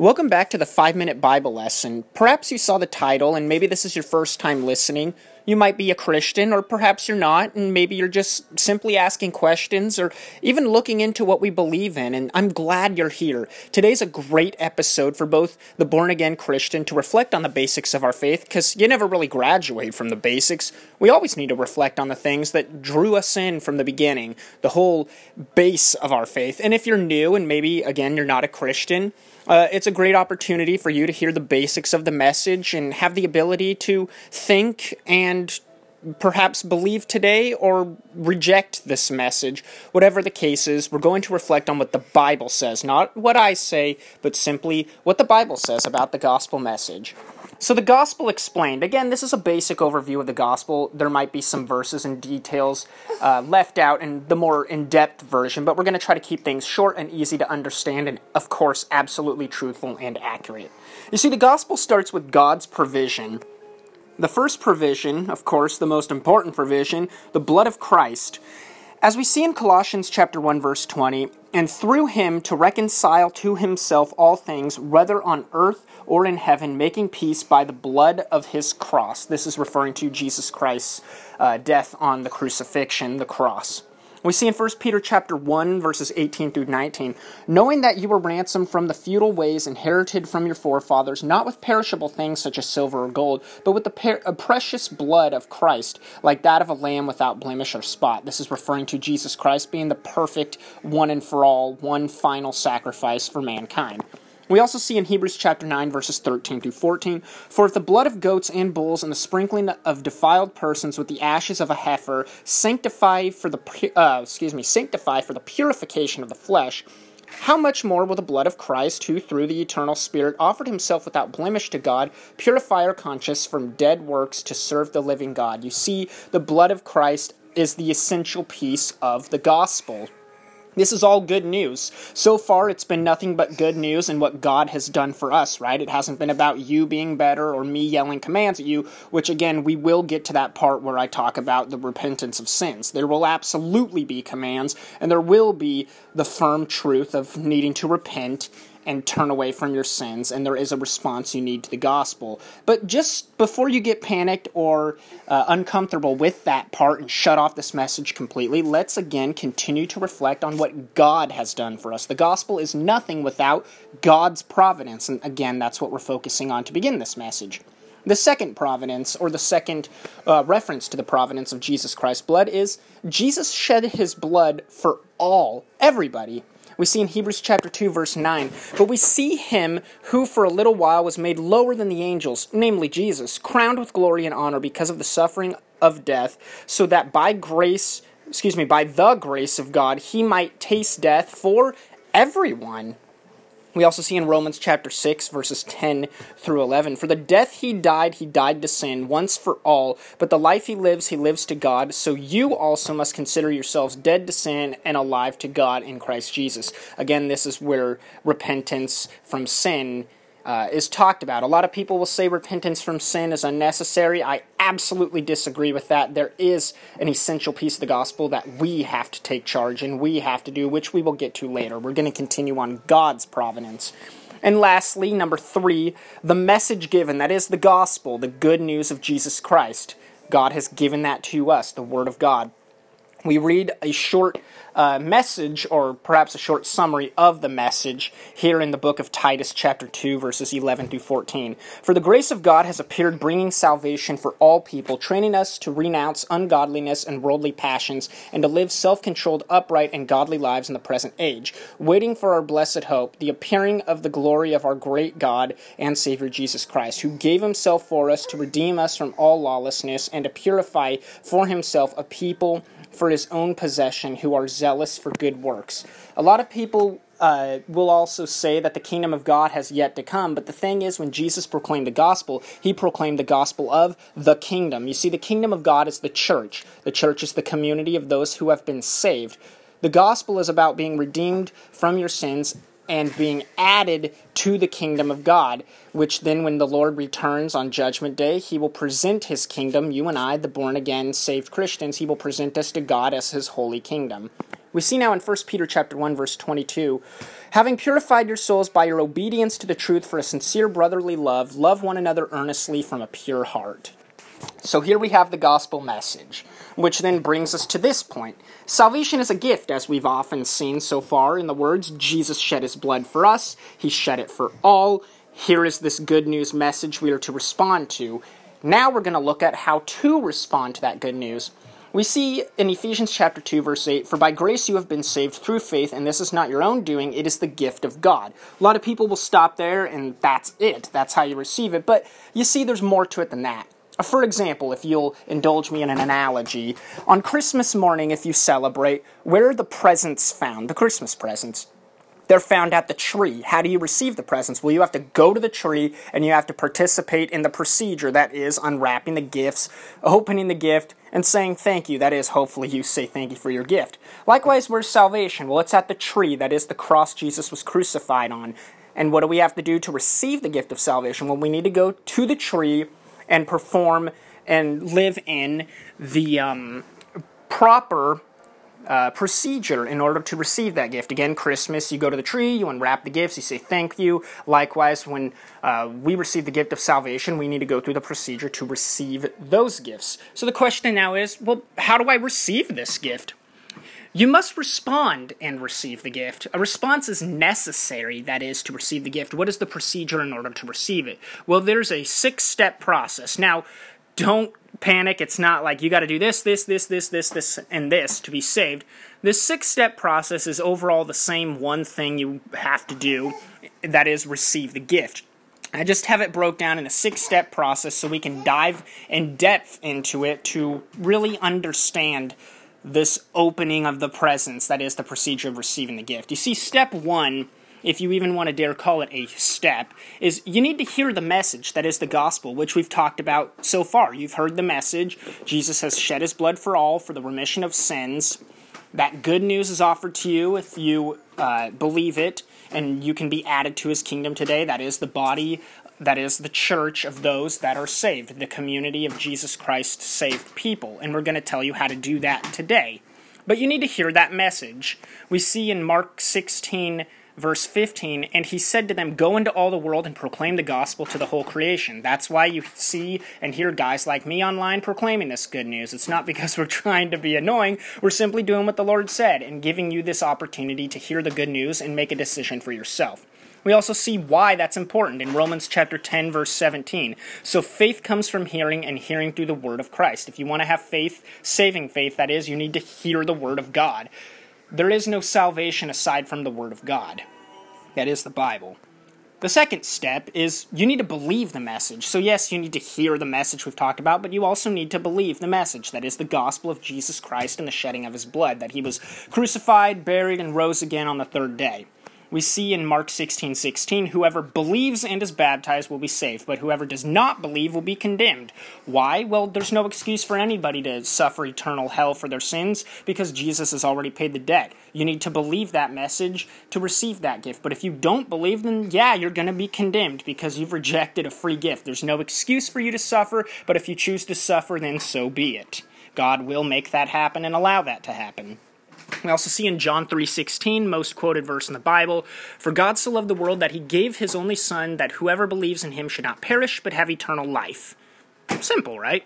Welcome back to the 5 Minute Bible Lesson. Perhaps you saw the title and maybe this is your first time listening. You might be a Christian, or perhaps you're not, and maybe you're just simply asking questions or even looking into what we believe in, and I'm glad you're here. Today's a great episode for both the born again Christian to reflect on the basics of our faith, because you never really graduate from the basics. We always need to reflect on the things that drew us in from the beginning, the whole base of our faith. And if you're new and maybe, again, you're not a Christian, uh, it's a great opportunity for you to hear the basics of the message and have the ability to think and perhaps believe today or reject this message. Whatever the case is, we're going to reflect on what the Bible says, not what I say, but simply what the Bible says about the gospel message. So, the gospel explained. Again, this is a basic overview of the gospel. There might be some verses and details uh, left out in the more in depth version, but we're going to try to keep things short and easy to understand, and of course, absolutely truthful and accurate. You see, the gospel starts with God's provision. The first provision, of course, the most important provision, the blood of Christ. As we see in Colossians chapter 1 verse 20, and through him to reconcile to himself all things, whether on earth or in heaven, making peace by the blood of his cross. This is referring to Jesus Christ's uh, death on the crucifixion, the cross. We see in 1 Peter chapter 1 verses 18 through 19, knowing that you were ransomed from the futile ways inherited from your forefathers, not with perishable things such as silver or gold, but with the per- uh, precious blood of Christ, like that of a lamb without blemish or spot. This is referring to Jesus Christ being the perfect one and for all, one final sacrifice for mankind. We also see in Hebrews chapter 9 verses 13 through 14, for if the blood of goats and bulls and the sprinkling of defiled persons with the ashes of a heifer sanctify for the uh, excuse me, sanctify for the purification of the flesh, how much more will the blood of Christ, who through the eternal Spirit offered himself without blemish to God, purify our conscience from dead works to serve the living God? You see, the blood of Christ is the essential piece of the gospel. This is all good news. So far, it's been nothing but good news and what God has done for us, right? It hasn't been about you being better or me yelling commands at you, which again, we will get to that part where I talk about the repentance of sins. There will absolutely be commands, and there will be the firm truth of needing to repent and turn away from your sins, and there is a response you need to the gospel. But just before you get panicked or uh, uncomfortable with that part and shut off this message completely, let's again continue to reflect on what God has done for us. The gospel is nothing without God's providence, and again, that's what we're focusing on to begin this message. The second providence, or the second uh, reference to the providence of Jesus Christ's blood, is Jesus shed his blood for all, everybody, we see in Hebrews chapter 2 verse 9, but we see him who for a little while was made lower than the angels, namely Jesus, crowned with glory and honor because of the suffering of death, so that by grace, excuse me, by the grace of God, he might taste death for everyone. We also see in Romans chapter 6, verses 10 through 11 For the death he died, he died to sin once for all, but the life he lives, he lives to God. So you also must consider yourselves dead to sin and alive to God in Christ Jesus. Again, this is where repentance from sin uh, is talked about. A lot of people will say repentance from sin is unnecessary. I absolutely disagree with that. There is an essential piece of the gospel that we have to take charge and we have to do, which we will get to later. We're going to continue on God's providence. And lastly, number three, the message given that is the gospel, the good news of Jesus Christ. God has given that to us, the Word of God. We read a short uh, message, or perhaps a short summary of the message, here in the book of Titus, chapter 2, verses 11 through 14. For the grace of God has appeared, bringing salvation for all people, training us to renounce ungodliness and worldly passions, and to live self controlled, upright, and godly lives in the present age, waiting for our blessed hope, the appearing of the glory of our great God and Savior Jesus Christ, who gave himself for us to redeem us from all lawlessness and to purify for himself a people for his own possession who are zealous for good works. A lot of people uh, will also say that the kingdom of God has yet to come. But the thing is, when Jesus proclaimed the gospel, he proclaimed the gospel of the kingdom. You see, the kingdom of God is the church, the church is the community of those who have been saved. The gospel is about being redeemed from your sins and being added to the kingdom of God, which then, when the Lord returns on Judgment Day, he will present his kingdom, you and I, the born again, saved Christians, he will present us to God as his holy kingdom. We see now in 1 Peter chapter 1 verse 22, having purified your souls by your obedience to the truth for a sincere brotherly love, love one another earnestly from a pure heart. So here we have the gospel message, which then brings us to this point. Salvation is a gift, as we've often seen so far in the words, Jesus shed his blood for us, he shed it for all. Here is this good news message we are to respond to. Now we're going to look at how to respond to that good news. We see in Ephesians chapter 2 verse 8, for by grace you have been saved through faith, and this is not your own doing, it is the gift of God. A lot of people will stop there and that's it. That's how you receive it. But you see there's more to it than that. Uh, for example, if you'll indulge me in an analogy, on Christmas morning, if you celebrate, where are the presents found? The Christmas presents. They're found at the tree. How do you receive the presents? Well, you have to go to the tree and you have to participate in the procedure that is unwrapping the gifts, opening the gift, and saying thank you. That is, hopefully, you say thank you for your gift. Likewise, where's salvation? Well, it's at the tree. That is the cross Jesus was crucified on. And what do we have to do to receive the gift of salvation? Well, we need to go to the tree and perform and live in the um, proper uh, procedure in order to receive that gift. Again, Christmas, you go to the tree, you unwrap the gifts, you say thank you. Likewise, when uh, we receive the gift of salvation, we need to go through the procedure to receive those gifts. So the question now is well, how do I receive this gift? You must respond and receive the gift. A response is necessary, that is, to receive the gift. What is the procedure in order to receive it? Well, there's a six step process. Now, don't panic. It's not like you got to do this, this, this, this, this, this, and this to be saved. This six step process is overall the same one thing you have to do that is, receive the gift. I just have it broke down in a six step process so we can dive in depth into it to really understand this opening of the presents, that is, the procedure of receiving the gift. You see, step one, if you even want to dare call it a step, is you need to hear the message, that is the gospel, which we've talked about so far. You've heard the message Jesus has shed his blood for all for the remission of sins. That good news is offered to you if you uh, believe it, and you can be added to his kingdom today. That is the body that is the church of those that are saved, the community of Jesus Christ saved people. And we're going to tell you how to do that today. But you need to hear that message. We see in Mark 16, verse 15, and he said to them, Go into all the world and proclaim the gospel to the whole creation. That's why you see and hear guys like me online proclaiming this good news. It's not because we're trying to be annoying, we're simply doing what the Lord said and giving you this opportunity to hear the good news and make a decision for yourself. We also see why that's important in Romans chapter 10 verse 17. So faith comes from hearing and hearing through the word of Christ. If you want to have faith, saving faith that is, you need to hear the word of God. There is no salvation aside from the word of God. That is the Bible. The second step is you need to believe the message. So, yes, you need to hear the message we've talked about, but you also need to believe the message that is the gospel of Jesus Christ and the shedding of his blood, that he was crucified, buried, and rose again on the third day we see in Mark 16 16, whoever believes and is baptized will be saved, but whoever does not believe will be condemned. Why? Well, there's no excuse for anybody to suffer eternal hell for their sins because Jesus has already paid the debt. You need to believe that message to receive that gift. But if you don't believe, then yeah, you're going to be condemned because you've rejected a free gift. There's no excuse for you to suffer, but if you choose to suffer, then so be it. God will make that happen and allow that to happen. We also see in John 3:16, most quoted verse in the Bible, "For God so loved the world that he gave his only son that whoever believes in him should not perish but have eternal life." Simple, right?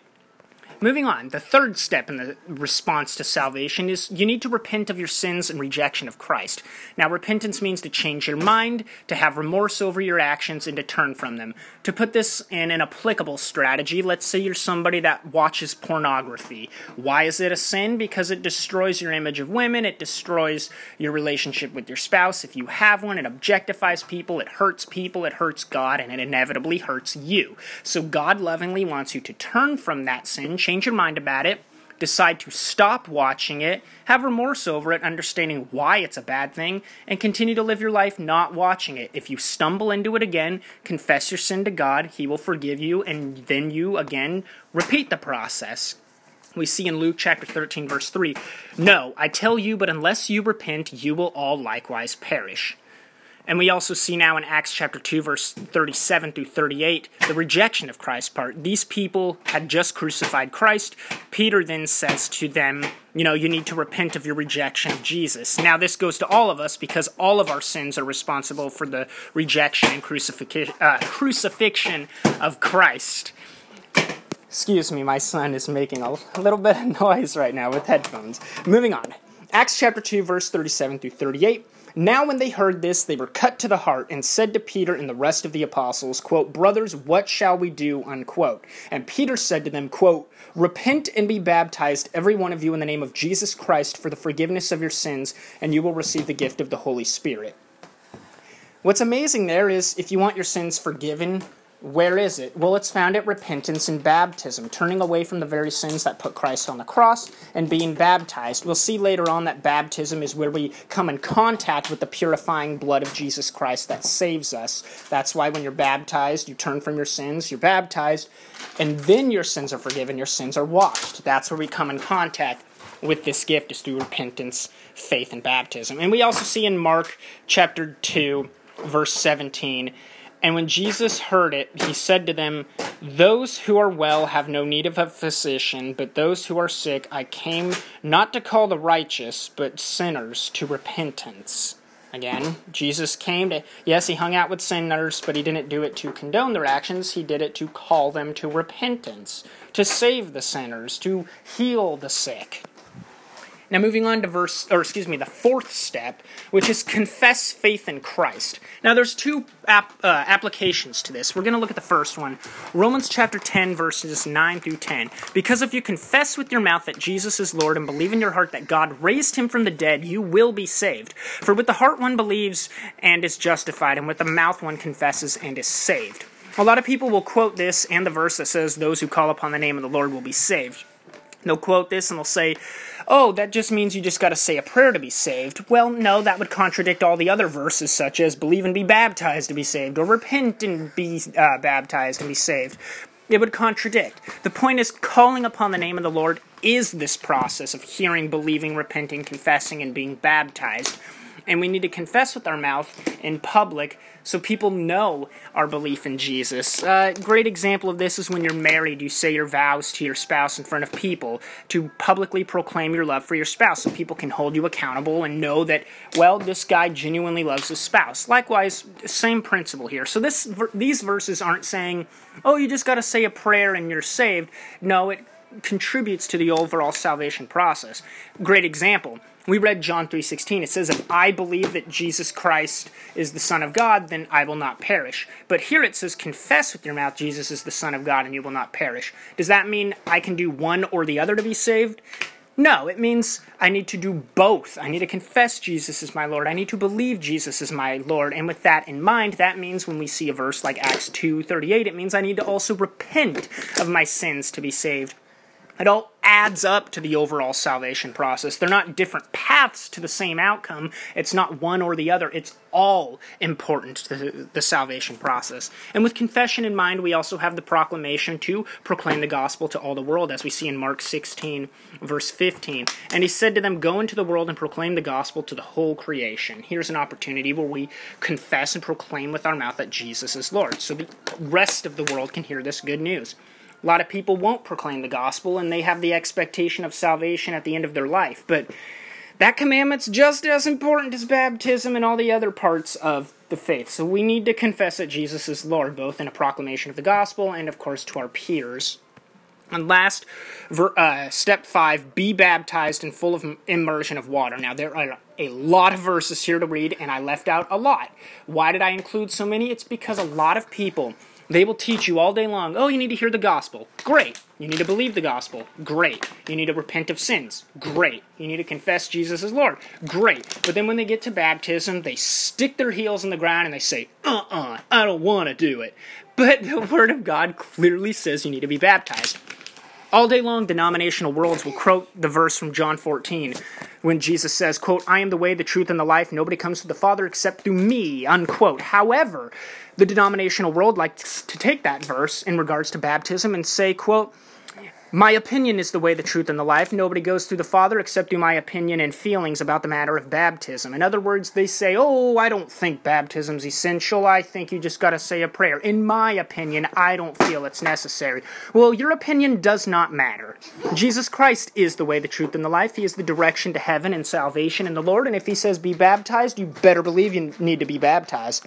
Moving on, the third step in the response to salvation is you need to repent of your sins and rejection of Christ. Now, repentance means to change your mind, to have remorse over your actions, and to turn from them. To put this in an applicable strategy, let's say you're somebody that watches pornography. Why is it a sin? Because it destroys your image of women, it destroys your relationship with your spouse. If you have one, it objectifies people, it hurts people, it hurts God, and it inevitably hurts you. So, God lovingly wants you to turn from that sin, change your mind about it, decide to stop watching it, have remorse over it, understanding why it's a bad thing, and continue to live your life not watching it. If you stumble into it again, confess your sin to God, He will forgive you, and then you again repeat the process. We see in Luke chapter 13, verse 3 No, I tell you, but unless you repent, you will all likewise perish. And we also see now in Acts chapter 2, verse 37 through 38, the rejection of Christ's part. These people had just crucified Christ. Peter then says to them, you know, you need to repent of your rejection of Jesus. Now, this goes to all of us because all of our sins are responsible for the rejection and crucifixion, uh, crucifixion of Christ. Excuse me, my son is making a little bit of noise right now with headphones. Moving on. Acts chapter 2, verse 37 through 38. Now, when they heard this, they were cut to the heart and said to Peter and the rest of the apostles, quote, Brothers, what shall we do? Unquote. And Peter said to them, quote, Repent and be baptized, every one of you, in the name of Jesus Christ for the forgiveness of your sins, and you will receive the gift of the Holy Spirit. What's amazing there is if you want your sins forgiven, where is it? Well, it's found at repentance and baptism, turning away from the very sins that put Christ on the cross and being baptized. We'll see later on that baptism is where we come in contact with the purifying blood of Jesus Christ that saves us. That's why when you're baptized, you turn from your sins, you're baptized, and then your sins are forgiven, your sins are washed. That's where we come in contact with this gift is through repentance, faith, and baptism. And we also see in Mark chapter 2, verse 17 and when Jesus heard it, he said to them, Those who are well have no need of a physician, but those who are sick I came not to call the righteous, but sinners to repentance. Again, Jesus came to, yes, he hung out with sinners, but he didn't do it to condone their actions. He did it to call them to repentance, to save the sinners, to heal the sick. Now, moving on to verse, or excuse me, the fourth step, which is confess faith in Christ. Now, there's two ap- uh, applications to this. We're going to look at the first one Romans chapter 10, verses 9 through 10. Because if you confess with your mouth that Jesus is Lord and believe in your heart that God raised him from the dead, you will be saved. For with the heart one believes and is justified, and with the mouth one confesses and is saved. A lot of people will quote this and the verse that says, Those who call upon the name of the Lord will be saved. They'll quote this and they'll say, oh, that just means you just got to say a prayer to be saved. Well, no, that would contradict all the other verses, such as believe and be baptized to be saved, or repent and be uh, baptized and be saved. It would contradict. The point is, calling upon the name of the Lord is this process of hearing, believing, repenting, confessing, and being baptized and we need to confess with our mouth in public so people know our belief in Jesus. A uh, great example of this is when you're married, you say your vows to your spouse in front of people to publicly proclaim your love for your spouse so people can hold you accountable and know that, well, this guy genuinely loves his spouse. Likewise, same principle here. So this these verses aren't saying, oh, you just got to say a prayer and you're saved. No, it contributes to the overall salvation process. Great example we read John 3:16 it says if I believe that Jesus Christ is the son of God then I will not perish. But here it says confess with your mouth Jesus is the son of God and you will not perish. Does that mean I can do one or the other to be saved? No it means I need to do both. I need to confess Jesus is my Lord. I need to believe Jesus is my Lord. And with that in mind that means when we see a verse like Acts 2:38 it means I need to also repent of my sins to be saved it all adds up to the overall salvation process. They're not different paths to the same outcome. It's not one or the other. It's all important to the salvation process. And with confession in mind, we also have the proclamation to proclaim the gospel to all the world, as we see in Mark 16, verse 15. And he said to them, Go into the world and proclaim the gospel to the whole creation. Here's an opportunity where we confess and proclaim with our mouth that Jesus is Lord, so the rest of the world can hear this good news. A lot of people won't proclaim the gospel and they have the expectation of salvation at the end of their life. But that commandment's just as important as baptism and all the other parts of the faith. So we need to confess that Jesus is Lord, both in a proclamation of the gospel and, of course, to our peers. And last, uh, step five, be baptized and full of immersion of water. Now, there are a lot of verses here to read, and I left out a lot. Why did I include so many? It's because a lot of people they will teach you all day long, oh, you need to hear the gospel. Great. You need to believe the gospel. Great. You need to repent of sins. Great. You need to confess Jesus as Lord. Great. But then when they get to baptism, they stick their heels in the ground and they say, uh uh-uh, uh, I don't want to do it. But the Word of God clearly says you need to be baptized. All day long, denominational worlds will quote the verse from John 14 when Jesus says, quote, I am the way, the truth, and the life. Nobody comes to the Father except through me, unquote. However, the denominational world likes to take that verse in regards to baptism and say, quote, My opinion is the way, the truth, and the life. Nobody goes through the Father except through my opinion and feelings about the matter of baptism. In other words, they say, Oh, I don't think baptism's essential. I think you just gotta say a prayer. In my opinion, I don't feel it's necessary. Well, your opinion does not matter. Jesus Christ is the way, the truth, and the life. He is the direction to heaven and salvation in the Lord. And if He says be baptized, you better believe you need to be baptized.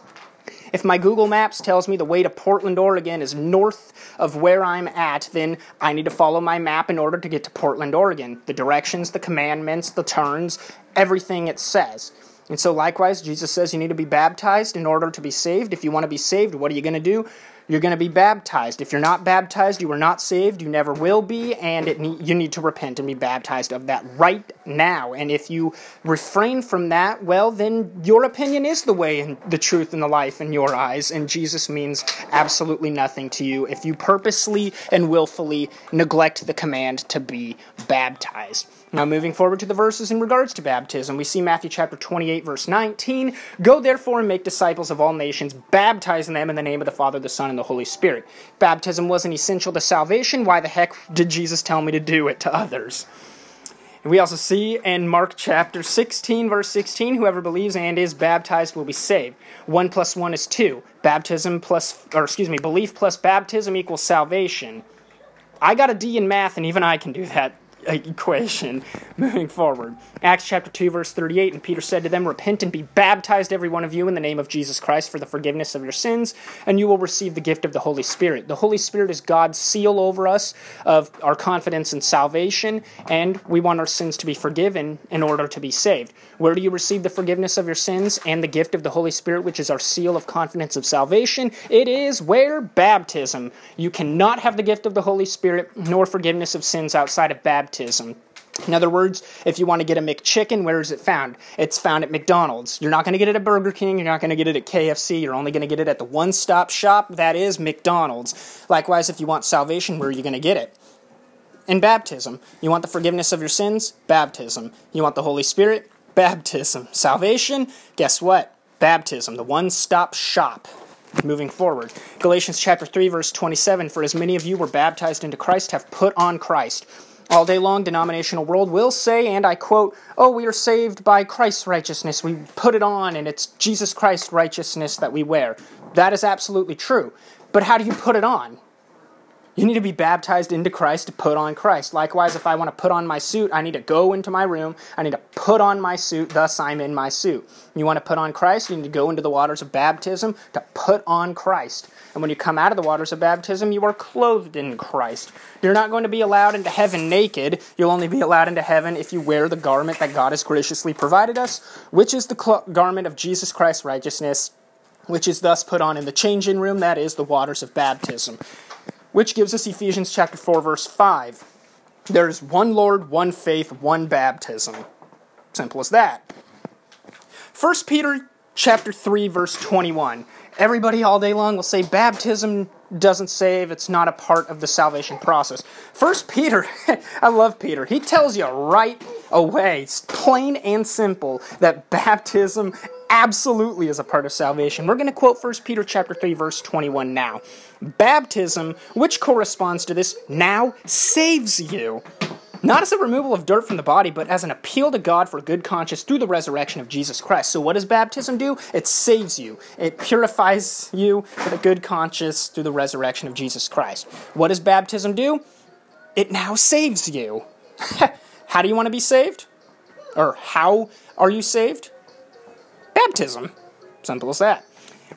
If my Google Maps tells me the way to Portland, Oregon is north of where I'm at, then I need to follow my map in order to get to Portland, Oregon. The directions, the commandments, the turns, everything it says. And so, likewise, Jesus says you need to be baptized in order to be saved. If you want to be saved, what are you going to do? You're going to be baptized. If you're not baptized, you are not saved. You never will be, and it you need to repent and be baptized of that right now. And if you refrain from that, well, then your opinion is the way and the truth and the life in your eyes, and Jesus means absolutely nothing to you if you purposely and willfully neglect the command to be baptized. Now, moving forward to the verses in regards to baptism, we see Matthew chapter 28, verse 19. Go therefore and make disciples of all nations, baptizing them in the name of the Father, the Son, and the Holy Spirit. Baptism wasn't essential to salvation. Why the heck did Jesus tell me to do it to others? And we also see in Mark chapter 16, verse 16, whoever believes and is baptized will be saved. One plus one is two. Baptism plus, or excuse me, belief plus baptism equals salvation. I got a D in math, and even I can do that equation moving forward. Acts chapter 2, verse 38 And Peter said to them, Repent and be baptized, every one of you, in the name of Jesus Christ for the forgiveness of your sins, and you will receive the gift of the Holy Spirit. The Holy Spirit is God's seal over us of our confidence in salvation, and we want our sins to be forgiven in order to be saved. Where do you receive the forgiveness of your sins and the gift of the Holy Spirit, which is our seal of confidence of salvation? It is where? Baptism. You cannot have the gift of the Holy Spirit nor forgiveness of sins outside of baptism baptism. In other words, if you want to get a McChicken, where is it found? It's found at McDonald's. You're not going to get it at Burger King. You're not going to get it at KFC. You're only going to get it at the one stop shop that is McDonald's. Likewise, if you want salvation, where are you going to get it? In baptism. You want the forgiveness of your sins? Baptism. You want the Holy Spirit? Baptism. Salvation? Guess what? Baptism. The one stop shop moving forward. Galatians chapter 3 verse 27 for as many of you were baptized into Christ have put on Christ all day long denominational world will say and i quote oh we are saved by christ's righteousness. We put it on and it's jesus christ's righteousness that we wear. That is absolutely true. But how do you put it on you need to be baptized into Christ to put on Christ. Likewise, if I want to put on my suit, I need to go into my room. I need to put on my suit, thus, I'm in my suit. You want to put on Christ, you need to go into the waters of baptism to put on Christ. And when you come out of the waters of baptism, you are clothed in Christ. You're not going to be allowed into heaven naked. You'll only be allowed into heaven if you wear the garment that God has graciously provided us, which is the cl- garment of Jesus Christ's righteousness, which is thus put on in the changing room, that is, the waters of baptism which gives us Ephesians chapter 4 verse 5. There is one Lord, one faith, one baptism. Simple as that. 1 Peter chapter 3 verse 21. Everybody all day long will say baptism doesn't save, it's not a part of the salvation process. First Peter, I love Peter. He tells you right away, it's plain and simple, that baptism absolutely is a part of salvation. We're going to quote 1 Peter chapter 3 verse 21 now. Baptism, which corresponds to this, now saves you. Not as a removal of dirt from the body, but as an appeal to God for good conscience through the resurrection of Jesus Christ. So, what does baptism do? It saves you, it purifies you with a good conscience through the resurrection of Jesus Christ. What does baptism do? It now saves you. how do you want to be saved? Or how are you saved? Baptism. Simple as that.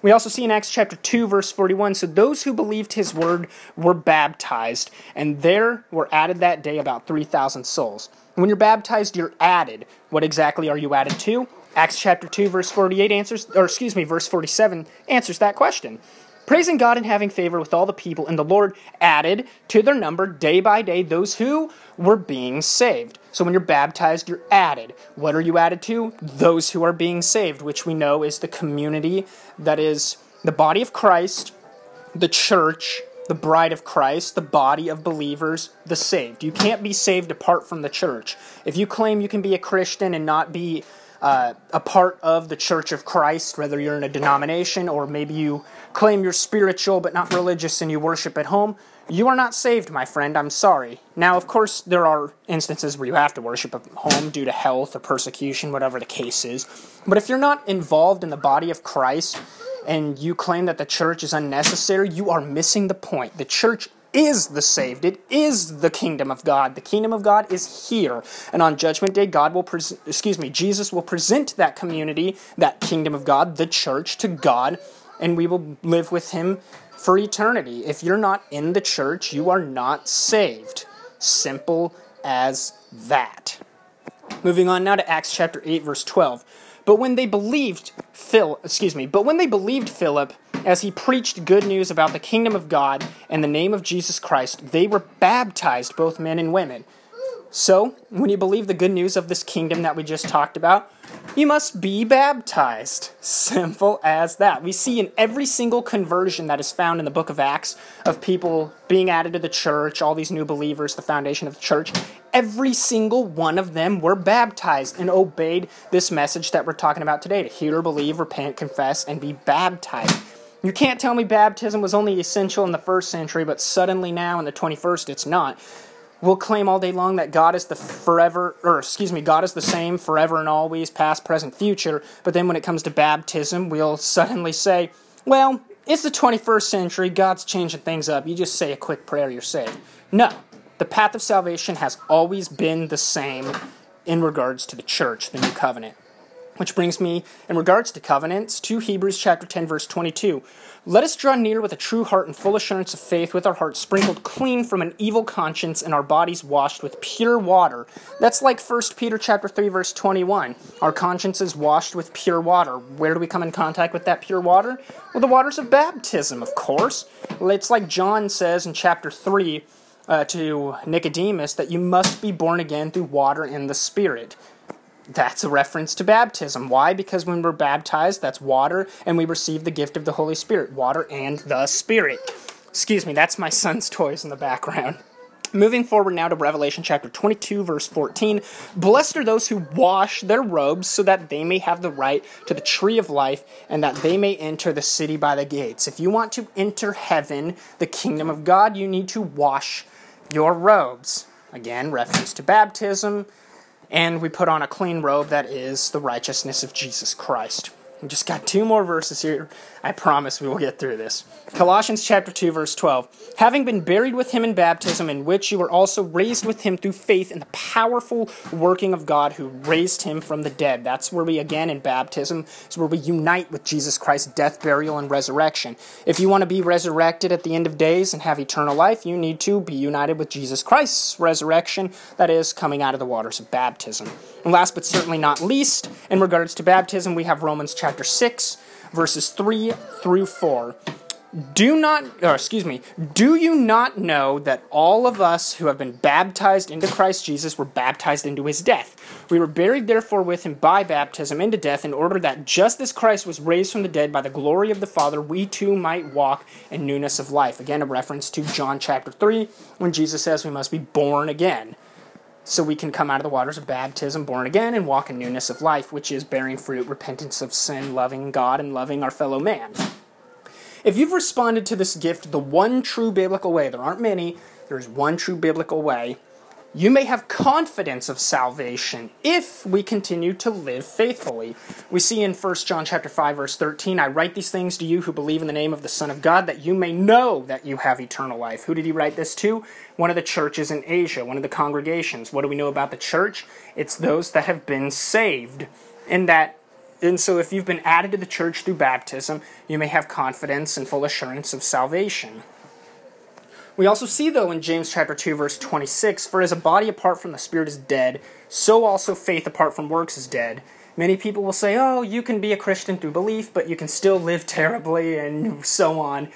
We also see in Acts chapter 2, verse 41 so those who believed his word were baptized, and there were added that day about 3,000 souls. When you're baptized, you're added. What exactly are you added to? Acts chapter 2, verse 48 answers, or excuse me, verse 47 answers that question praising God and having favor with all the people, and the Lord added to their number day by day those who were being saved. So when you're baptized, you're added. What are you added to? Those who are being saved, which we know is the community that is the body of Christ, the church, the bride of Christ, the body of believers, the saved. You can't be saved apart from the church. If you claim you can be a Christian and not be uh, a part of the Church of Christ, whether you're in a denomination or maybe you claim you're spiritual but not religious and you worship at home, you are not saved, my friend. I'm sorry. Now, of course, there are instances where you have to worship at home due to health or persecution, whatever the case is. But if you're not involved in the body of Christ and you claim that the church is unnecessary, you are missing the point. The church is the saved. It is the kingdom of God. The kingdom of God is here. And on judgment day, God will excuse me, Jesus will present that community, that kingdom of God, the church to God, and we will live with him for eternity. If you're not in the church, you are not saved. Simple as that. Moving on now to Acts chapter 8 verse 12. But when they believed Phil, excuse me, but when they believed Philip as he preached good news about the kingdom of God and the name of Jesus Christ, they were baptized, both men and women. So, when you believe the good news of this kingdom that we just talked about, you must be baptized. Simple as that. We see in every single conversion that is found in the book of Acts of people being added to the church, all these new believers, the foundation of the church, every single one of them were baptized and obeyed this message that we're talking about today to hear, believe, repent, confess, and be baptized. You can't tell me baptism was only essential in the first century, but suddenly now in the 21st it's not. We'll claim all day long that God is the forever, or excuse me, God is the same forever and always, past, present, future. But then when it comes to baptism, we'll suddenly say, well, it's the 21st century, God's changing things up. You just say a quick prayer, you're saved. No, the path of salvation has always been the same in regards to the church, the new covenant. Which brings me, in regards to covenants, to Hebrews chapter 10, verse 22. Let us draw near with a true heart and full assurance of faith, with our hearts sprinkled clean from an evil conscience and our bodies washed with pure water. That's like 1 Peter chapter 3, verse 21. Our conscience is washed with pure water. Where do we come in contact with that pure water? Well, the waters of baptism, of course. It's like John says in chapter 3 uh, to Nicodemus that you must be born again through water and the Spirit. That's a reference to baptism. Why? Because when we're baptized, that's water, and we receive the gift of the Holy Spirit. Water and the Spirit. Excuse me, that's my son's toys in the background. Moving forward now to Revelation chapter 22, verse 14. Blessed are those who wash their robes so that they may have the right to the tree of life and that they may enter the city by the gates. If you want to enter heaven, the kingdom of God, you need to wash your robes. Again, reference to baptism, and we put on a clean robe that is the righteousness of Jesus Christ. We just got two more verses here. I promise we will get through this. Colossians chapter 2 verse 12. Having been buried with him in baptism in which you were also raised with him through faith in the powerful working of God who raised him from the dead. That's where we again in baptism is where we unite with Jesus Christ's death, burial and resurrection. If you want to be resurrected at the end of days and have eternal life, you need to be united with Jesus Christ's resurrection, that is coming out of the waters of baptism. And last but certainly not least, in regards to baptism, we have Romans chapter 6, verses 3 through 4. Do not, or excuse me, do you not know that all of us who have been baptized into Christ Jesus were baptized into his death? We were buried therefore with him by baptism into death, in order that just as Christ was raised from the dead by the glory of the Father, we too might walk in newness of life. Again, a reference to John chapter 3, when Jesus says we must be born again so we can come out of the waters of baptism, born again, and walk in newness of life, which is bearing fruit, repentance of sin, loving God, and loving our fellow man. If you've responded to this gift the one true biblical way, there aren't many, there's one true biblical way, you may have confidence of salvation if we continue to live faithfully. We see in 1 John chapter 5 verse 13, I write these things to you who believe in the name of the Son of God that you may know that you have eternal life. Who did he write this to? One of the churches in Asia, one of the congregations. What do we know about the church? It's those that have been saved. And that and so if you've been added to the church through baptism, you may have confidence and full assurance of salvation. We also see, though, in James chapter 2, verse 26, For as a body apart from the Spirit is dead, so also faith apart from works is dead. Many people will say, oh, you can be a Christian through belief, but you can still live terribly, and so on.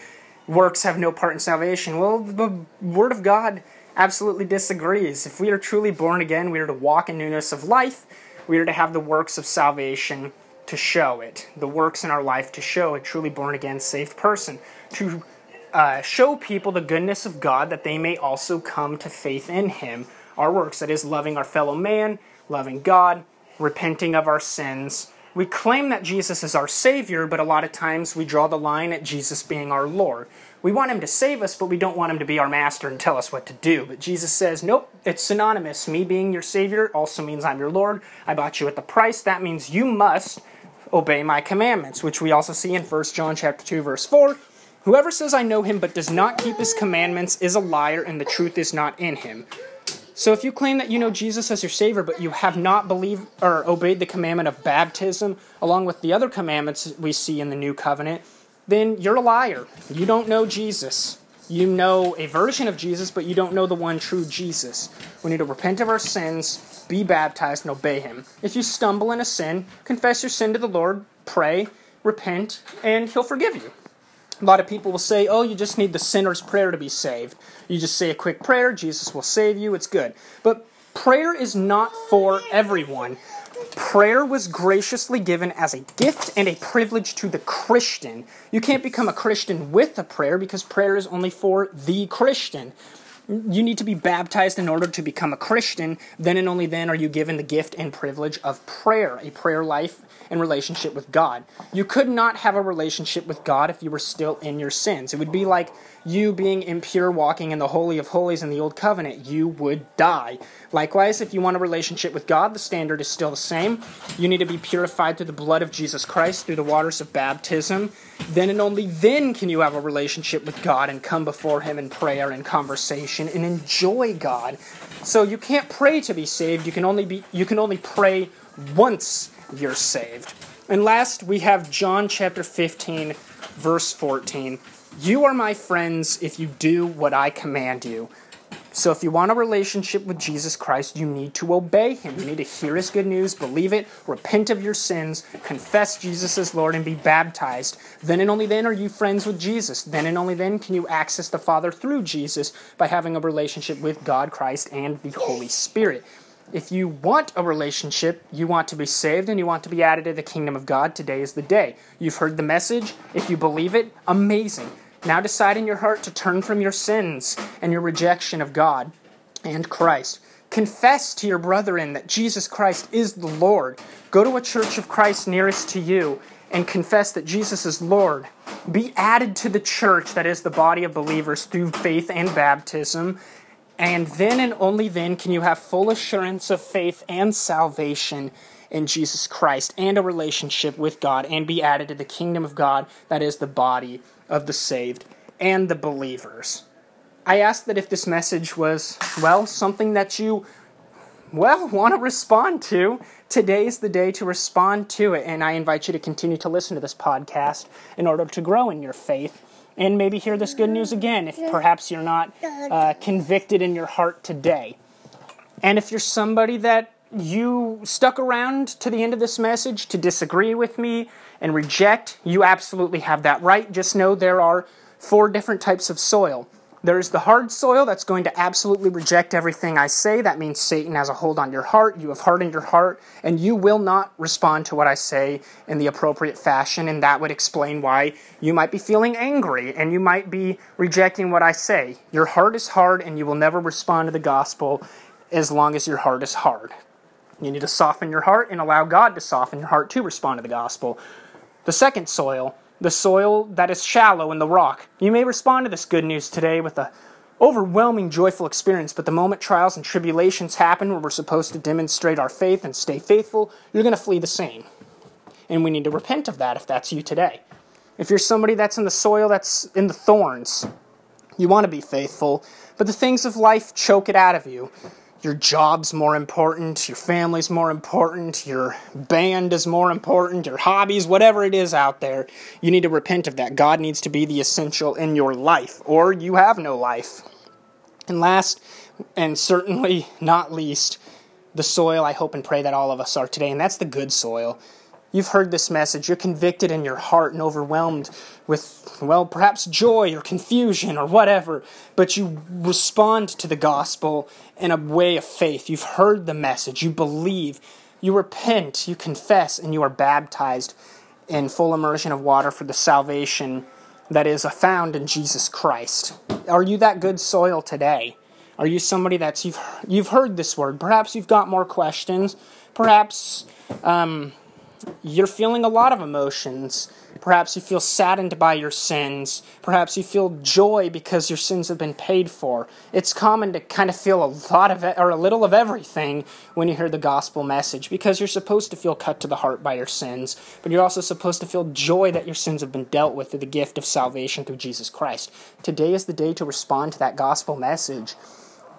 Works have no part in salvation. Well, the Word of God absolutely disagrees. If we are truly born again, we are to walk in newness of life, we are to have the works of salvation to show it, the works in our life to show a truly born again, saved person, to uh, show people the goodness of God that they may also come to faith in Him. Our works, that is, loving our fellow man, loving God, repenting of our sins. We claim that Jesus is our Savior, but a lot of times we draw the line at Jesus being our Lord. We want Him to save us, but we don't want Him to be our master and tell us what to do. But Jesus says, nope, it's synonymous. Me being your Savior also means I'm your Lord. I bought you at the price. That means you must obey my commandments, which we also see in 1 John chapter 2, verse 4. Whoever says I know him but does not keep his commandments is a liar, and the truth is not in him. So if you claim that you know Jesus as your Savior, but you have not believed or obeyed the commandment of baptism, along with the other commandments we see in the new covenant, then you're a liar. You don't know Jesus. You know a version of Jesus, but you don't know the one true Jesus. We need to repent of our sins, be baptized, and obey Him. If you stumble in a sin, confess your sin to the Lord, pray, repent, and He'll forgive you. A lot of people will say, oh, you just need the sinner's prayer to be saved. You just say a quick prayer, Jesus will save you, it's good. But prayer is not for everyone. Prayer was graciously given as a gift and a privilege to the Christian. You can't become a Christian with a prayer because prayer is only for the Christian you need to be baptized in order to become a Christian. Then and only then are you given the gift and privilege of prayer, a prayer life and relationship with God. You could not have a relationship with God if you were still in your sins. It would be like you being impure walking in the Holy of Holies in the Old Covenant. You would die. Likewise, if you want a relationship with God, the standard is still the same. You need to be purified through the blood of Jesus Christ, through the waters of baptism. Then and only then can you have a relationship with God and come before Him in prayer and conversation and enjoy God. So you can't pray to be saved. You can only be you can only pray once you're saved. And last, we have John chapter 15, verse 14. You are my friends if you do what I command you. So, if you want a relationship with Jesus Christ, you need to obey him. You need to hear his good news, believe it, repent of your sins, confess Jesus as Lord, and be baptized. Then and only then are you friends with Jesus. Then and only then can you access the Father through Jesus by having a relationship with God, Christ, and the Holy Spirit. If you want a relationship, you want to be saved, and you want to be added to the kingdom of God, today is the day. You've heard the message. If you believe it, amazing. Now decide in your heart to turn from your sins and your rejection of God and Christ. Confess to your brethren that Jesus Christ is the Lord. Go to a church of Christ nearest to you and confess that Jesus is Lord. Be added to the church that is the body of believers through faith and baptism. And then and only then can you have full assurance of faith and salvation in Jesus Christ and a relationship with God and be added to the kingdom of God that is the body of the saved and the believers. I ask that if this message was, well, something that you, well, want to respond to, today is the day to respond to it. And I invite you to continue to listen to this podcast in order to grow in your faith and maybe hear this good news again if perhaps you're not uh, convicted in your heart today. And if you're somebody that you stuck around to the end of this message to disagree with me and reject, you absolutely have that right. Just know there are four different types of soil. There's the hard soil that's going to absolutely reject everything I say. That means Satan has a hold on your heart. You have hardened your heart, and you will not respond to what I say in the appropriate fashion. And that would explain why you might be feeling angry and you might be rejecting what I say. Your heart is hard, and you will never respond to the gospel as long as your heart is hard. You need to soften your heart and allow God to soften your heart to respond to the gospel. The second soil, the soil that is shallow in the rock. You may respond to this good news today with a overwhelming joyful experience, but the moment trials and tribulations happen where we're supposed to demonstrate our faith and stay faithful, you're going to flee the same. And we need to repent of that if that's you today. If you're somebody that's in the soil that's in the thorns, you want to be faithful, but the things of life choke it out of you your job's more important, your family's more important, your band is more important, your hobbies, whatever it is out there, you need to repent of that. God needs to be the essential in your life, or you have no life. And last, and certainly not least, the soil I hope and pray that all of us are today, and that's the good soil. You've heard this message. You're convicted in your heart and overwhelmed with, well, perhaps joy or confusion or whatever, but you respond to the gospel in a way of faith. You've heard the message. You believe. You repent. You confess, and you are baptized in full immersion of water for the salvation that is found in Jesus Christ. Are you that good soil today? Are you somebody that's you've you've heard this word? Perhaps you've got more questions. Perhaps um, you're feeling a lot of emotions. Perhaps you feel saddened by your sins. Perhaps you feel joy because your sins have been paid for. It's common to kind of feel a lot of it, or a little of everything when you hear the gospel message because you're supposed to feel cut to the heart by your sins, but you're also supposed to feel joy that your sins have been dealt with through the gift of salvation through Jesus Christ. Today is the day to respond to that gospel message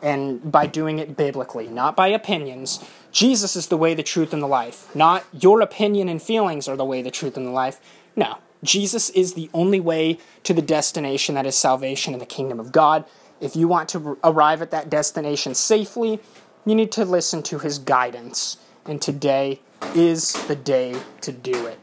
and by doing it biblically, not by opinions. Jesus is the way, the truth, and the life. Not your opinion and feelings are the way, the truth, and the life. No. Jesus is the only way to the destination that is salvation in the kingdom of God. If you want to arrive at that destination safely, you need to listen to his guidance. And today is the day to do it.